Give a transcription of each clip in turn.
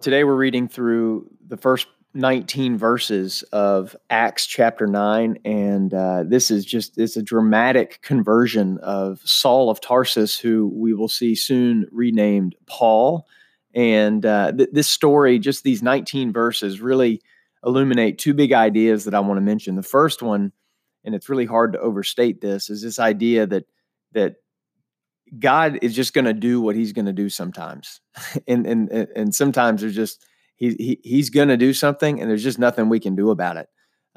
Today we're reading through the first 19 verses of Acts chapter 9. And uh, this is just, it's a dramatic conversion of Saul of Tarsus, who we will see soon renamed Paul. And uh, th- this story, just these 19 verses, really illuminate two big ideas that I want to mention. The first one, and it's really hard to overstate this, is this idea that that God is just going to do what He's going to do sometimes, and and and sometimes there's just he, he He's going to do something, and there's just nothing we can do about it.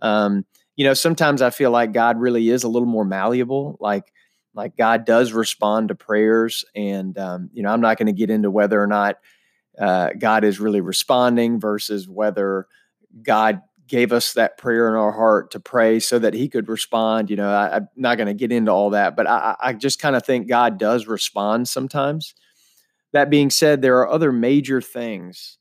Um, you know, sometimes I feel like God really is a little more malleable, like like God does respond to prayers, and um, you know, I'm not going to get into whether or not uh, God is really responding versus whether God gave us that prayer in our heart to pray so that he could respond. You know, I, am not going to get into all that, but I, I just kind of think God does respond sometimes. That being said, there are other major things,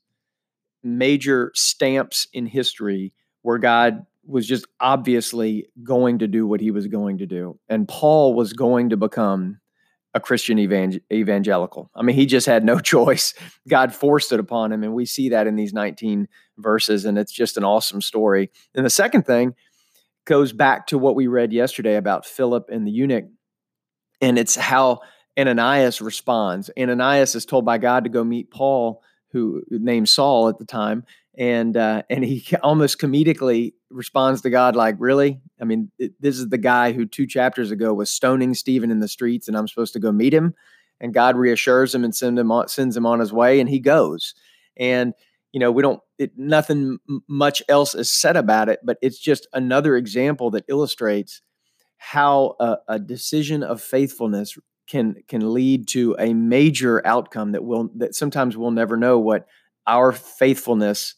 major stamps in history where God was just obviously going to do what he was going to do. And Paul was going to become a Christian evangel- evangelical. I mean, he just had no choice. God forced it upon him. And we see that in these 19 verses. And it's just an awesome story. And the second thing goes back to what we read yesterday about Philip and the eunuch. And it's how Ananias responds. Ananias is told by God to go meet Paul, who named Saul at the time. And uh, and he almost comedically responds to God like, "Really? I mean, this is the guy who two chapters ago was stoning Stephen in the streets, and I'm supposed to go meet him." And God reassures him and send him on, sends him on his way, and he goes. And you know, we don't. It, nothing much else is said about it, but it's just another example that illustrates how a, a decision of faithfulness can can lead to a major outcome that will that sometimes we'll never know what our faithfulness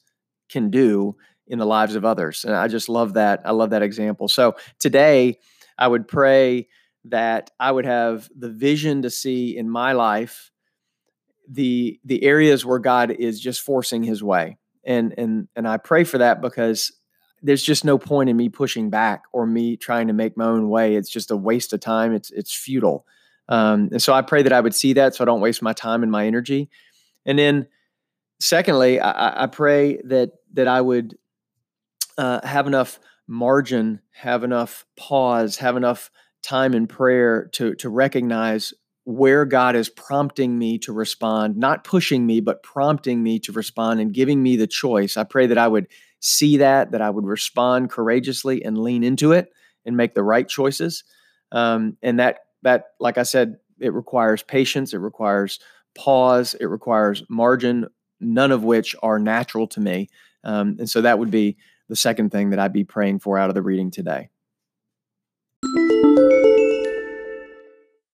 can do in the lives of others. And I just love that. I love that example. So today, I would pray that I would have the vision to see in my life the the areas where God is just forcing his way. And and and I pray for that because there's just no point in me pushing back or me trying to make my own way. It's just a waste of time. It's it's futile. Um, and so I pray that I would see that so I don't waste my time and my energy. And then secondly, I, I pray that that I would uh, have enough margin, have enough pause, have enough time in prayer to to recognize where God is prompting me to respond, not pushing me, but prompting me to respond and giving me the choice. I pray that I would see that, that I would respond courageously and lean into it and make the right choices. Um, and that that, like I said, it requires patience, it requires pause, it requires margin, none of which are natural to me. Um, and so that would be the second thing that I'd be praying for out of the reading today.